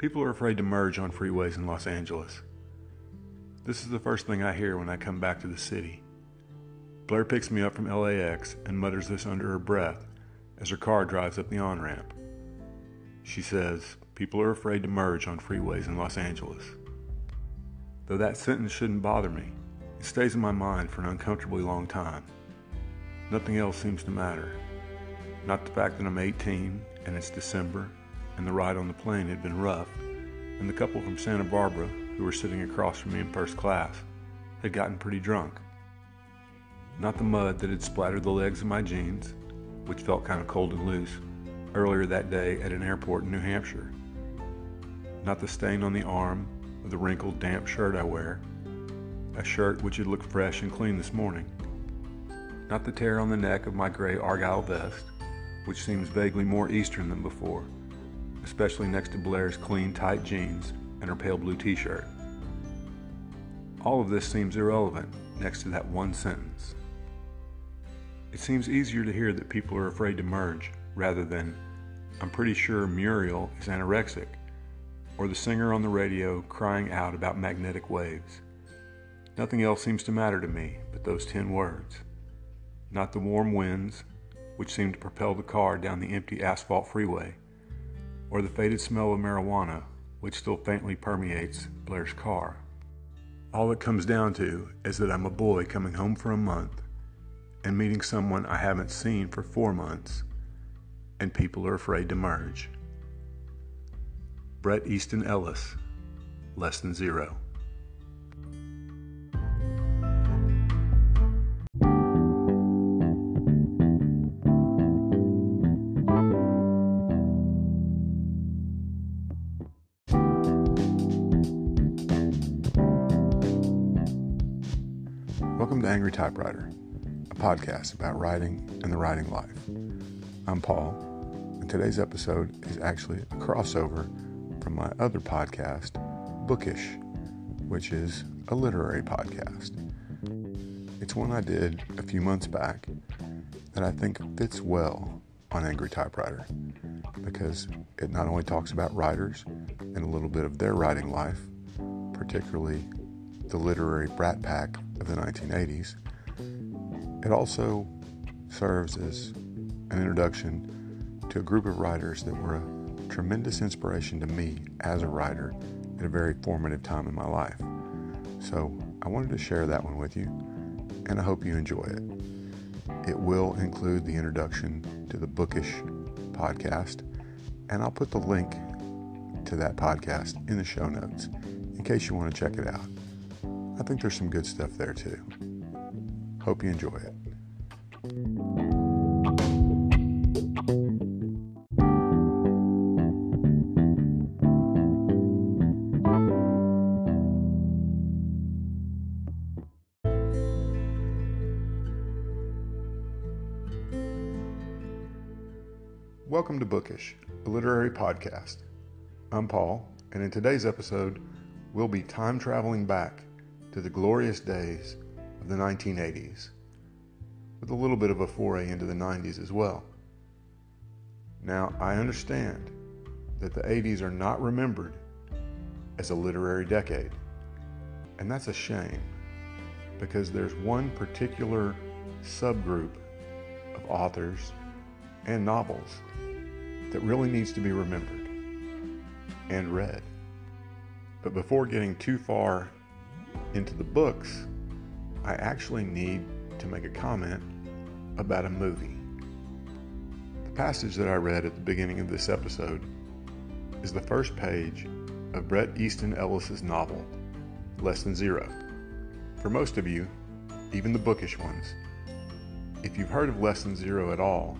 People are afraid to merge on freeways in Los Angeles. This is the first thing I hear when I come back to the city. Blair picks me up from LAX and mutters this under her breath as her car drives up the on ramp. She says, People are afraid to merge on freeways in Los Angeles. Though that sentence shouldn't bother me, it stays in my mind for an uncomfortably long time. Nothing else seems to matter. Not the fact that I'm 18 and it's December and the ride on the plane had been rough, and the couple from Santa Barbara, who were sitting across from me in first class, had gotten pretty drunk. Not the mud that had splattered the legs of my jeans, which felt kind of cold and loose, earlier that day at an airport in New Hampshire. Not the stain on the arm of the wrinkled, damp shirt I wear, a shirt which had looked fresh and clean this morning. Not the tear on the neck of my gray argyle vest, which seems vaguely more Eastern than before especially next to Blair's clean, tight jeans and her pale blue t shirt. All of this seems irrelevant next to that one sentence. It seems easier to hear that people are afraid to merge rather than, I'm pretty sure Muriel is anorexic, or the singer on the radio crying out about magnetic waves. Nothing else seems to matter to me but those ten words. Not the warm winds, which seem to propel the car down the empty asphalt freeway or the faded smell of marijuana, which still faintly permeates Blair's car. All it comes down to is that I'm a boy coming home for a month and meeting someone I haven't seen for four months, and people are afraid to merge. Bret Easton Ellis, Less Than Zero. Typewriter, a podcast about writing and the writing life. I'm Paul, and today's episode is actually a crossover from my other podcast, Bookish, which is a literary podcast. It's one I did a few months back that I think fits well on Angry Typewriter because it not only talks about writers and a little bit of their writing life, particularly the literary brat pack of the 1980s, it also serves as an introduction to a group of writers that were a tremendous inspiration to me as a writer at a very formative time in my life. So I wanted to share that one with you, and I hope you enjoy it. It will include the introduction to the Bookish podcast, and I'll put the link to that podcast in the show notes in case you want to check it out. I think there's some good stuff there too. Hope you enjoy it. Welcome to Bookish, a literary podcast. I'm Paul, and in today's episode, we'll be time traveling back to the glorious days of the 1980s, with a little bit of a foray into the 90s as well. Now, I understand that the 80s are not remembered as a literary decade, and that's a shame because there's one particular subgroup of authors and novels that really needs to be remembered and read. But before getting too far into the books, I actually need to make a comment about a movie. The passage that I read at the beginning of this episode is the first page of Bret Easton Ellis's novel, Less Than Zero. For most of you, even the bookish ones, if you've heard of Less Than Zero at all,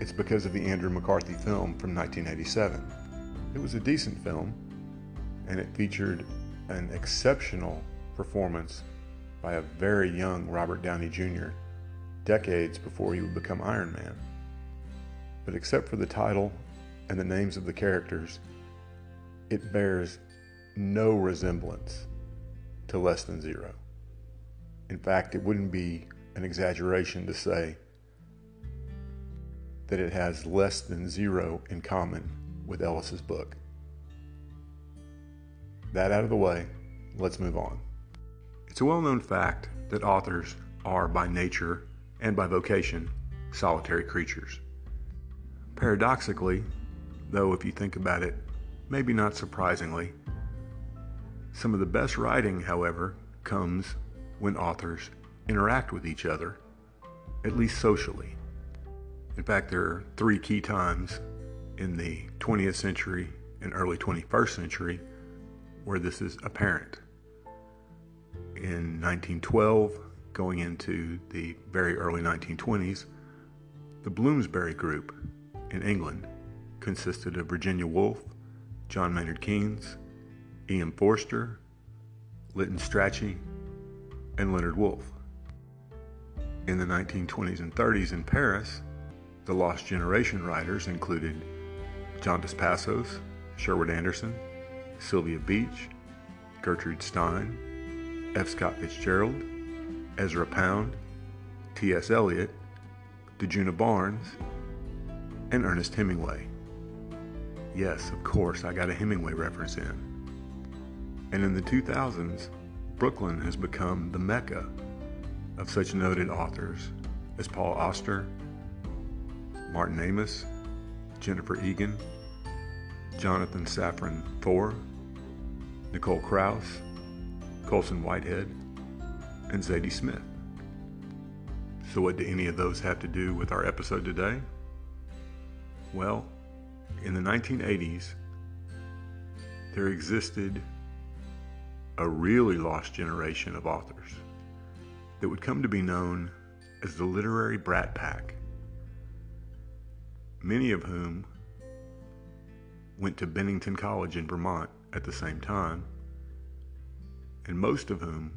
it's because of the Andrew McCarthy film from 1987. It was a decent film, and it featured an exceptional performance by a very young Robert Downey Jr., decades before he would become Iron Man. But except for the title and the names of the characters, it bears no resemblance to Less Than Zero. In fact, it wouldn't be an exaggeration to say that it has less than zero in common with Ellis's book. that out of the way, let's move on. It's a well known fact that authors are by nature and by vocation solitary creatures. Paradoxically, though, if you think about it, maybe not surprisingly, some of the best writing, however, comes when authors interact with each other, at least socially. In fact, there are three key times in the 20th century and early 21st century where this is apparent. In 1912, going into the very early 1920s, the Bloomsbury Group in England consisted of Virginia Woolf, John Maynard Keynes, E.M. Forster, Lytton Strachey, and Leonard Woolf. In the 1920s and 30s in Paris, the Lost Generation writers included John Dos Passos, Sherwood Anderson, Sylvia Beach, Gertrude Stein, F. Scott Fitzgerald, Ezra Pound, T.S. Eliot, Djuna Barnes, and Ernest Hemingway. Yes, of course, I got a Hemingway reference in. And in the 2000s, Brooklyn has become the mecca of such noted authors as Paul Auster, Martin Amis, Jennifer Egan, Jonathan Safran Foer, Nicole Krauss, Colson Whitehead, and Zadie Smith. So, what do any of those have to do with our episode today? Well, in the 1980s, there existed a really lost generation of authors that would come to be known as the literary brat pack, many of whom went to Bennington College in Vermont at the same time, and most of whom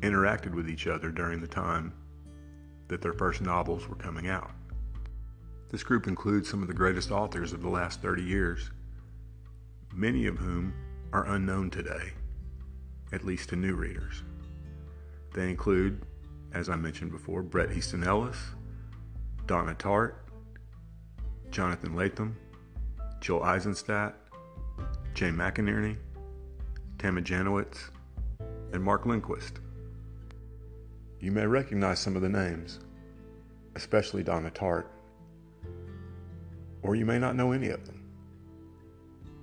interacted with each other during the time that their first novels were coming out. This group includes some of the greatest authors of the last 30 years, many of whom are unknown today at least to new readers. They include, as I mentioned before, Bret Easton Ellis, Donna Tartt, Jonathan Lethem, Jill Eisenstadt, Jay McInerney, Tama Janowitz, and Mark Lindquist. You may recognize some of the names, especially Donna Tartt, or you may not know any of them.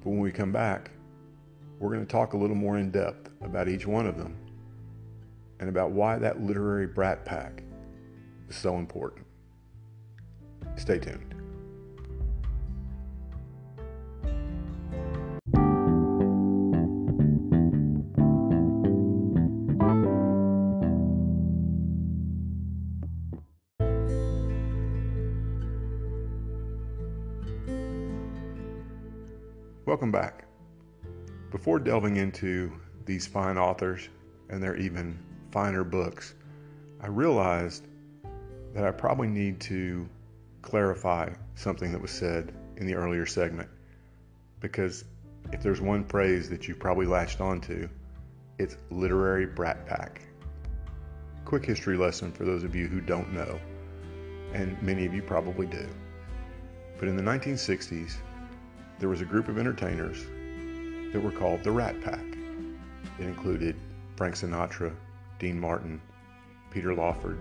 But when we come back, we're going to talk a little more in depth about each one of them and about why that literary brat pack is so important. Stay tuned. Delving into these fine authors and their even finer books, I realized that I probably need to clarify something that was said in the earlier segment. Because if there's one phrase that you've probably latched onto, it's literary brat pack. Quick history lesson for those of you who don't know, and many of you probably do. But in the 1960s, there was a group of entertainers that were called the Rat Pack. It included Frank Sinatra, Dean Martin, Peter Lawford,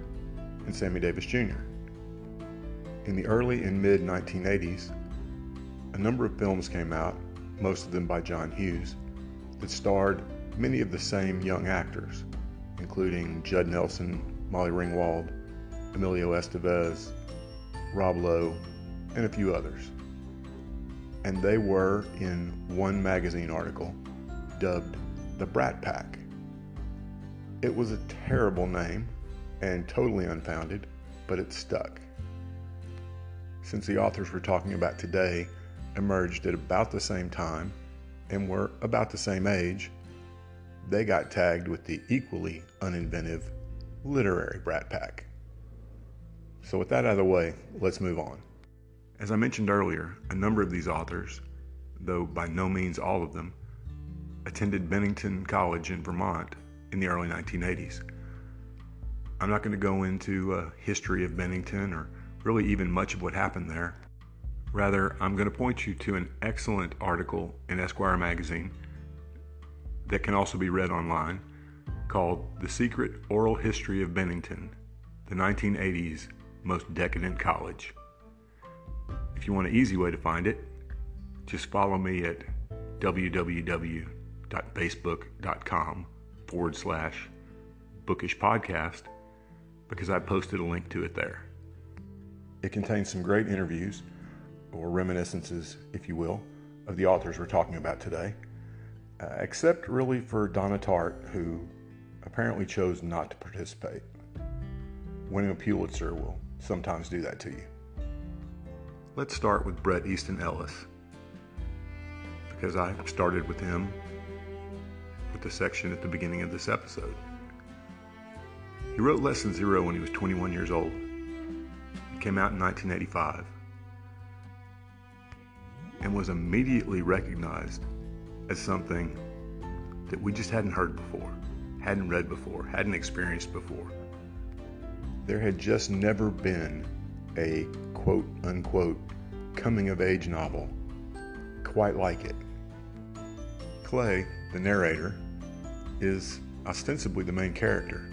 and Sammy Davis Jr. In the early and mid 1980s, a number of films came out, most of them by John Hughes, that starred many of the same young actors, including Judd Nelson, Molly Ringwald, Emilio Estevez, Rob Lowe, and a few others and they were in one magazine article dubbed the Brat Pack. It was a terrible name and totally unfounded, but it stuck. Since the authors we're talking about today emerged at about the same time and were about the same age, they got tagged with the equally uninventive literary Brat Pack. So, with that out of the way, let's move on. As I mentioned earlier, a number of these authors, though by no means all of them, attended Bennington College in Vermont in the early 1980s. I'm not going to go into a history of Bennington or really even much of what happened there. Rather, I'm going to point you to an excellent article in Esquire magazine that can also be read online called The Secret Oral History of Bennington, the 1980s Most Decadent College. If you want an easy way to find it, just follow me at www.facebook.com forward slash bookish podcast because I posted a link to it there. It contains some great interviews, or reminiscences, if you will, of the authors we're talking about today, uh, except really for Donna Tartt, who apparently chose not to participate. Winning a Pulitzer will sometimes do that to you. Let's start with Bret Easton Ellis, because I started with him with the section at the beginning of this episode. He wrote Less Than Zero when he was 21 years old. It came out in 1985 and was immediately recognized as something that we just hadn't heard before, hadn't read before, hadn't experienced before. There had just never been a quote unquote coming of age novel quite like it. Clay, the narrator, is ostensibly the main character.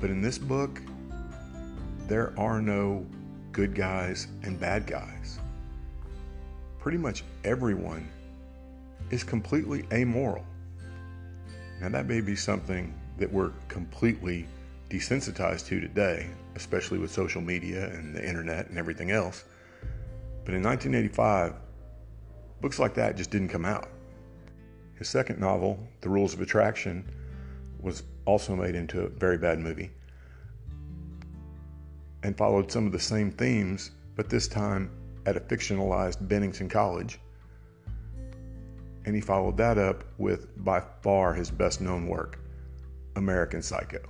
But in this book, there are no good guys and bad guys. Pretty much everyone is completely amoral. Now, that may be something that we're completely desensitized to today, especially with social media and the internet and everything else. But in 1985, books like that just didn't come out. His second novel, The Rules of Attraction, was also made into a very bad movie and followed some of the same themes, but this time at a fictionalized Bennington College. And he followed that up with by far his best known work, American Psycho.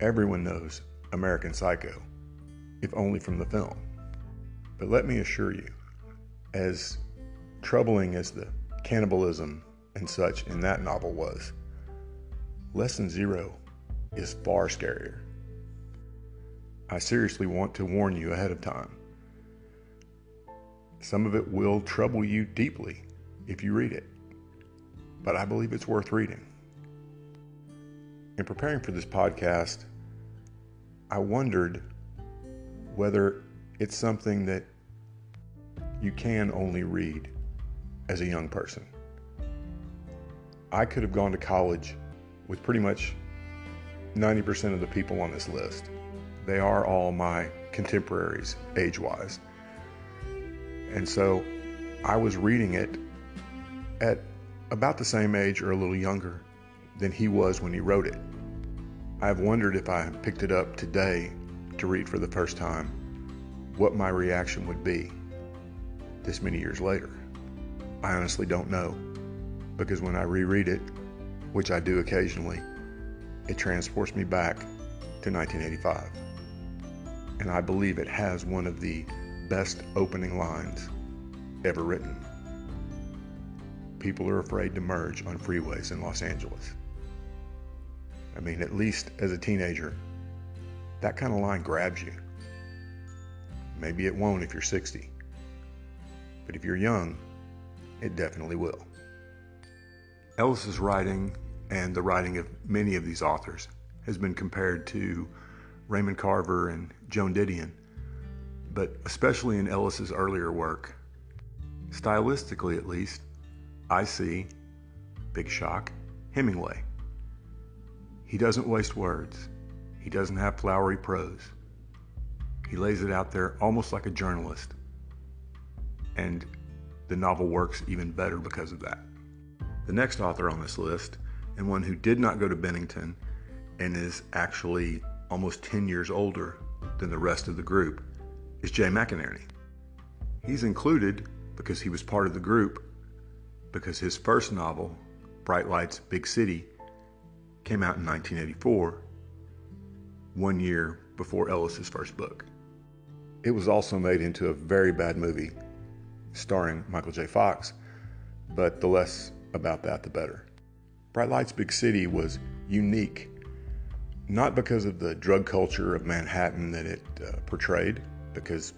Everyone knows American Psycho, if only from the film. But let me assure you, as troubling as the cannibalism and such in that novel was, Less Than Zero is far scarier. I seriously want to warn you ahead of time. Some of it will trouble you deeply if you read it, but I believe it's worth reading. In preparing for this podcast, I wondered whether it's something that you can only read as a young person. I could have gone to college with pretty much 90% of the people on this list. They are all my contemporaries, age wise. And so I was reading it at about the same age or a little younger than he was when he wrote it. I've wondered if I picked it up today to read for the first time, what my reaction would be this many years later. I honestly don't know because when I reread it, which I do occasionally, it transports me back to 1985. And I believe it has one of the best opening lines ever written. People are afraid to merge on freeways in Los Angeles. I mean, at least as a teenager, that kind of line grabs you. Maybe it won't if you're 60. But if you're young, it definitely will. Ellis's writing and the writing of many of these authors has been compared to Raymond Carver and Joan Didion, but especially in Ellis's earlier work, stylistically at least, I see, big shock, Hemingway. He doesn't waste words. He doesn't have flowery prose. He lays it out there almost like a journalist. And the novel works even better because of that. The next author on this list, and one who did not go to Bennington and is actually almost 10 years older than the rest of the group, is Jay McInerney. He's included because he was part of the group because his first novel, Bright Lights, Big City, came out in 1984, one year before Ellis's first book. It was also made into a very bad movie starring Michael J. Fox, but the less about that, the better. Bright Lights Big City was unique, not because of the drug culture of Manhattan that it uh, portrayed, because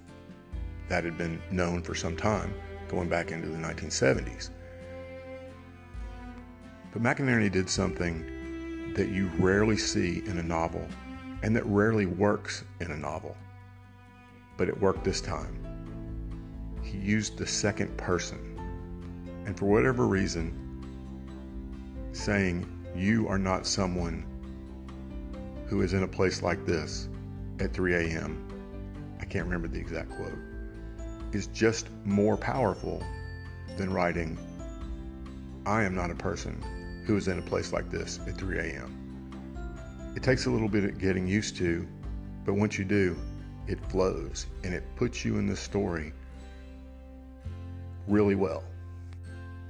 that had been known for some time, going back into the 1970s. But McInerney did something that you rarely see in a novel and that rarely works in a novel. But it worked this time. He used the second person. And for whatever reason, saying, You are not someone who is in a place like this at 3 a.m., I can't remember the exact quote, is just more powerful than writing, I am not a person who is in a place like this at 3 a.m. It takes a little bit of getting used to, but once you do, it flows and it puts you in the story really well.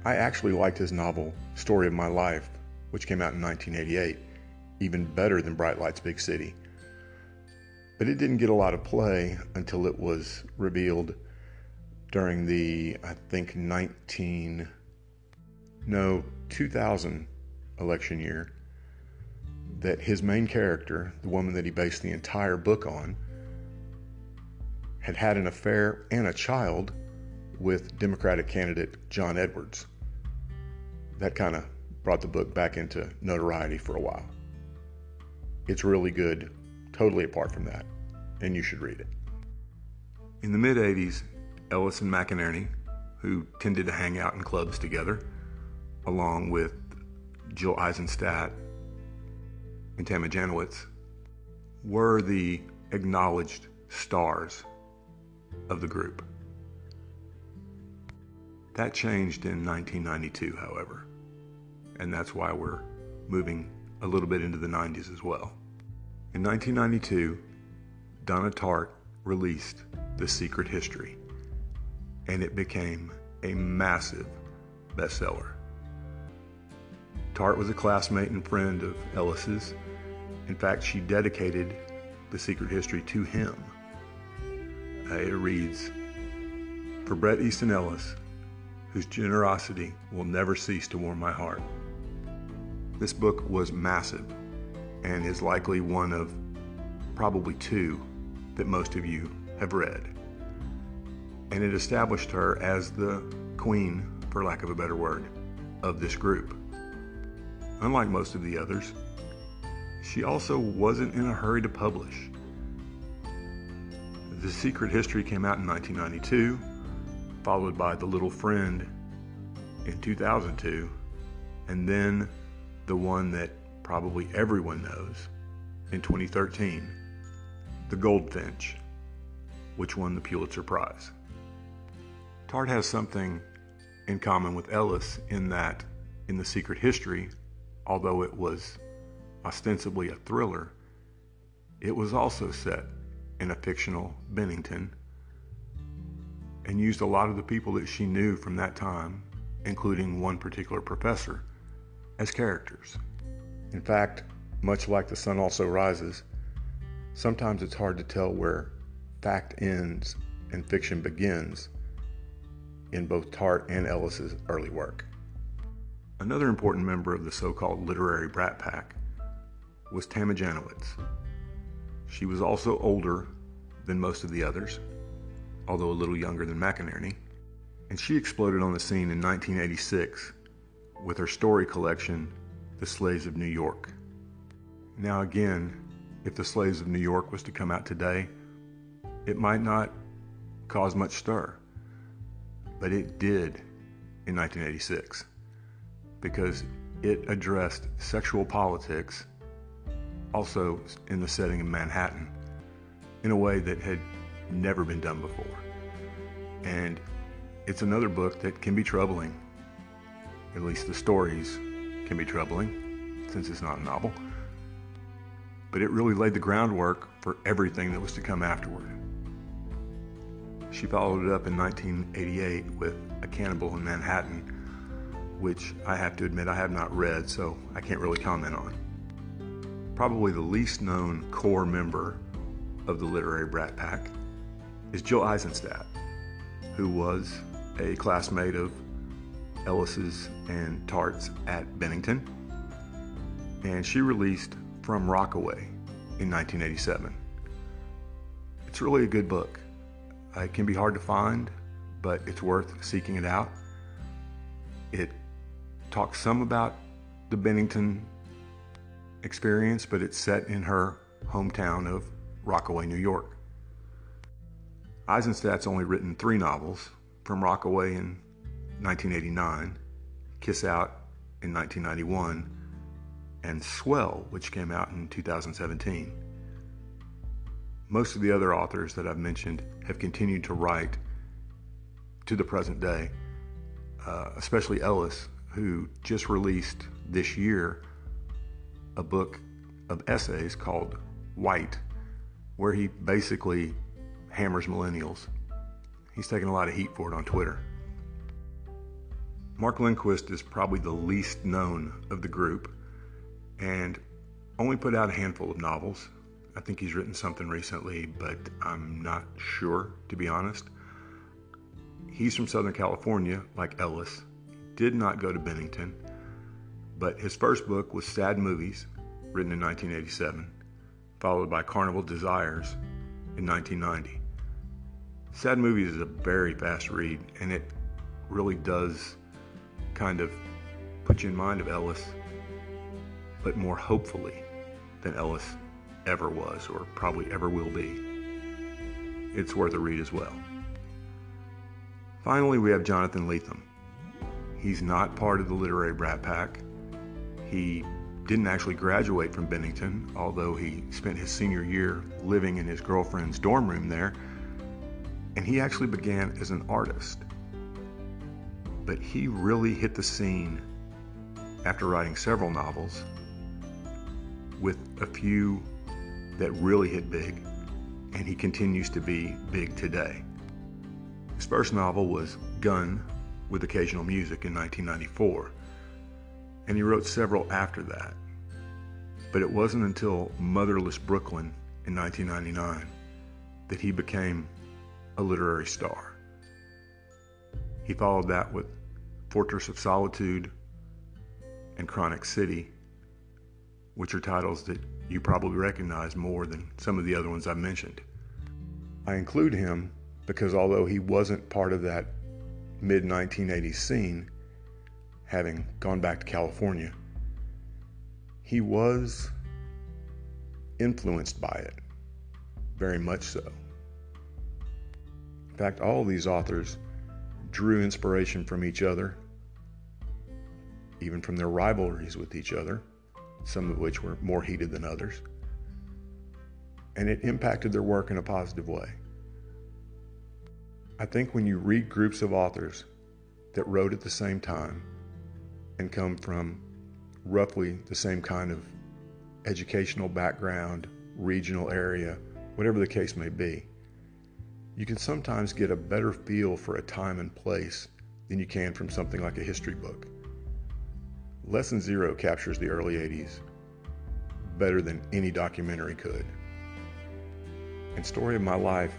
I actually liked his novel, Story of My Life, which came out in 1988, even better than Bright Lights Big City. But it didn't get a lot of play until it was revealed during the, I think, 19, no, 2000 election year that his main character, the woman that he based the entire book on, had had an affair and a child with Democratic candidate John Edwards. That kind of brought the book back into notoriety for a while. It's really good, totally apart from that, and you should read it. In the mid 80s, Ellis and McInerney, who tended to hang out in clubs together, along with Jill Eisenstadt and Tama Janowitz, were the acknowledged stars of the group. That changed in 1992, however, and that's why we're moving a little bit into the 90s as well. In 1992, Donna Tartt released The Secret History, and it became a massive bestseller. Tartt was a classmate and friend of Ellis's. In fact, she dedicated The Secret History to him. Uh, it reads For Bret Easton Ellis, whose generosity will never cease to warm my heart. This book was massive and is likely one of probably two that most of you have read. And it established her as the queen, for lack of a better word, of this group. Unlike most of the others, she also wasn't in a hurry to publish. The Secret History came out in 1992, followed by The Little Friend in 2002, and then the one that probably everyone knows in 2013, The Goldfinch, which won the Pulitzer Prize. Tartt has something in common with Ellis in that, in The Secret History, although it was ostensibly a thriller, it was also set in a fictional Bennington and used a lot of the people that she knew from that time, including one particular professor, as characters. In fact, much like The Sun Also Rises, sometimes it's hard to tell where fact ends and fiction begins in both Tartt and Ellis's early work. Another important member of the so called literary Brat Pack was Tama Janowitz. She was also older than most of the others, although a little younger than McInerney, and she exploded on the scene in 1986 with her story collection, The Slaves of New York. Now, again, if The Slaves of New York was to come out today, it might not cause much stir, but it did in 1986 because it addressed sexual politics also in the setting of Manhattan in a way that had never been done before. And it's another book that can be troubling. At least the stories can be troubling since it's not a novel. But it really laid the groundwork for everything that was to come afterward. She followed it up in 1988 with A Cannibal in Manhattan, which I have to admit I have not read, so I can't really comment on. Probably the least known core member of the literary Brat Pack is Jill Eisenstadt, who was a classmate of Ellis's and Tartt's at Bennington, and she released From Rockaway in 1987. It's really a good book. It can be hard to find, but it's worth seeking it out. It talks some about the Bennington experience, but it's set in her hometown of Rockaway, New York. Eisenstadt's only written three novels From Rockaway in 1989, Kiss Out in 1991, and Swell, which came out in 2017. Most of the other authors that I've mentioned have continued to write to the present day, uh, especially Ellis, who just released this year a book of essays called White, where he basically hammers millennials. He's taking a lot of heat for it on Twitter. Mark Lindquist is probably the least known of the group and only put out a handful of novels. I think he's written something recently, but I'm not sure, to be honest. He's from Southern California, like Ellis, did not go to Bennington, but his first book was Sad Movies, written in 1987, followed by Carnival Desires in 1990. Sad Movies is a very fast read, and it really does kind of put you in mind of Ellis, but more hopefully than Ellis ever was or probably ever will be. It's worth a read as well. Finally, we have Jonathan Lethem. He's not part of the literary brat pack. He didn't actually graduate from Bennington, although he spent his senior year living in his girlfriend's dorm room there. And he actually began as an artist. But he really hit the scene after writing several novels, with a few that really hit big, and he continues to be big today. His first novel was Gun with Occasional Music in 1994, and he wrote several after that. But it wasn't until Motherless Brooklyn in 1999 that he became a literary star. He followed that with Fortress of Solitude and Chronic City, which are titles that you probably recognize more than some of the other ones I mentioned. I include him because although he wasn't part of that mid 1980s scene, having gone back to California, he was influenced by it, very much so. In fact, all of these authors drew inspiration from each other, even from their rivalries with each other, some of which were more heated than others, and it impacted their work in a positive way. I think when you read groups of authors that wrote at the same time and come from roughly the same kind of educational background, regional area, whatever the case may be, you can sometimes get a better feel for a time and place than you can from something like a history book. Less Than Zero captures the early 80s better than any documentary could. And Story of My Life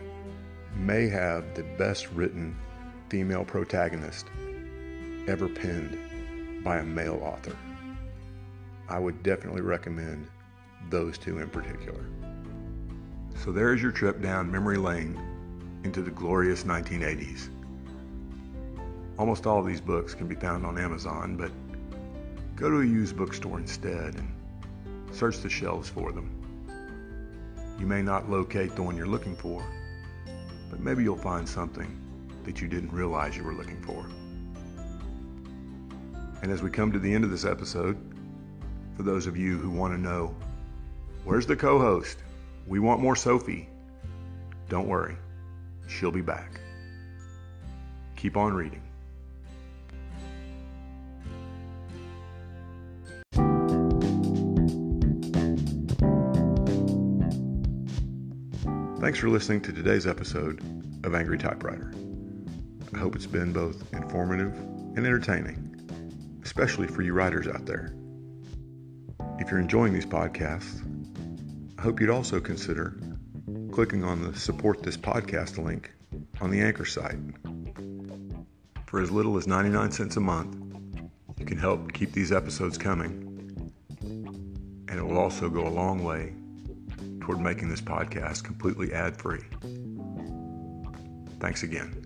may have the best written female protagonist ever penned by a male author. I would definitely recommend those two in particular. So there's your trip down memory lane into the glorious 1980s. Almost all of these books can be found on Amazon, but go to a used bookstore instead and search the shelves for them. You may not locate the one you're looking for, but maybe you'll find something that you didn't realize you were looking for. And as we come to the end of this episode, for those of you who want to know, where's the co host? We want more Sophie. Don't worry, she'll be back. Keep on reading. Thanks for listening to today's episode of Angry Typewriter. I hope it's been both informative and entertaining, especially for you writers out there. If you're enjoying these podcasts, I hope you'd also consider clicking on the support this podcast link on the Anchor site. For as little as 99 cents a month, you can help keep these episodes coming, and it will also go a long way toward making this podcast completely ad free. Thanks again.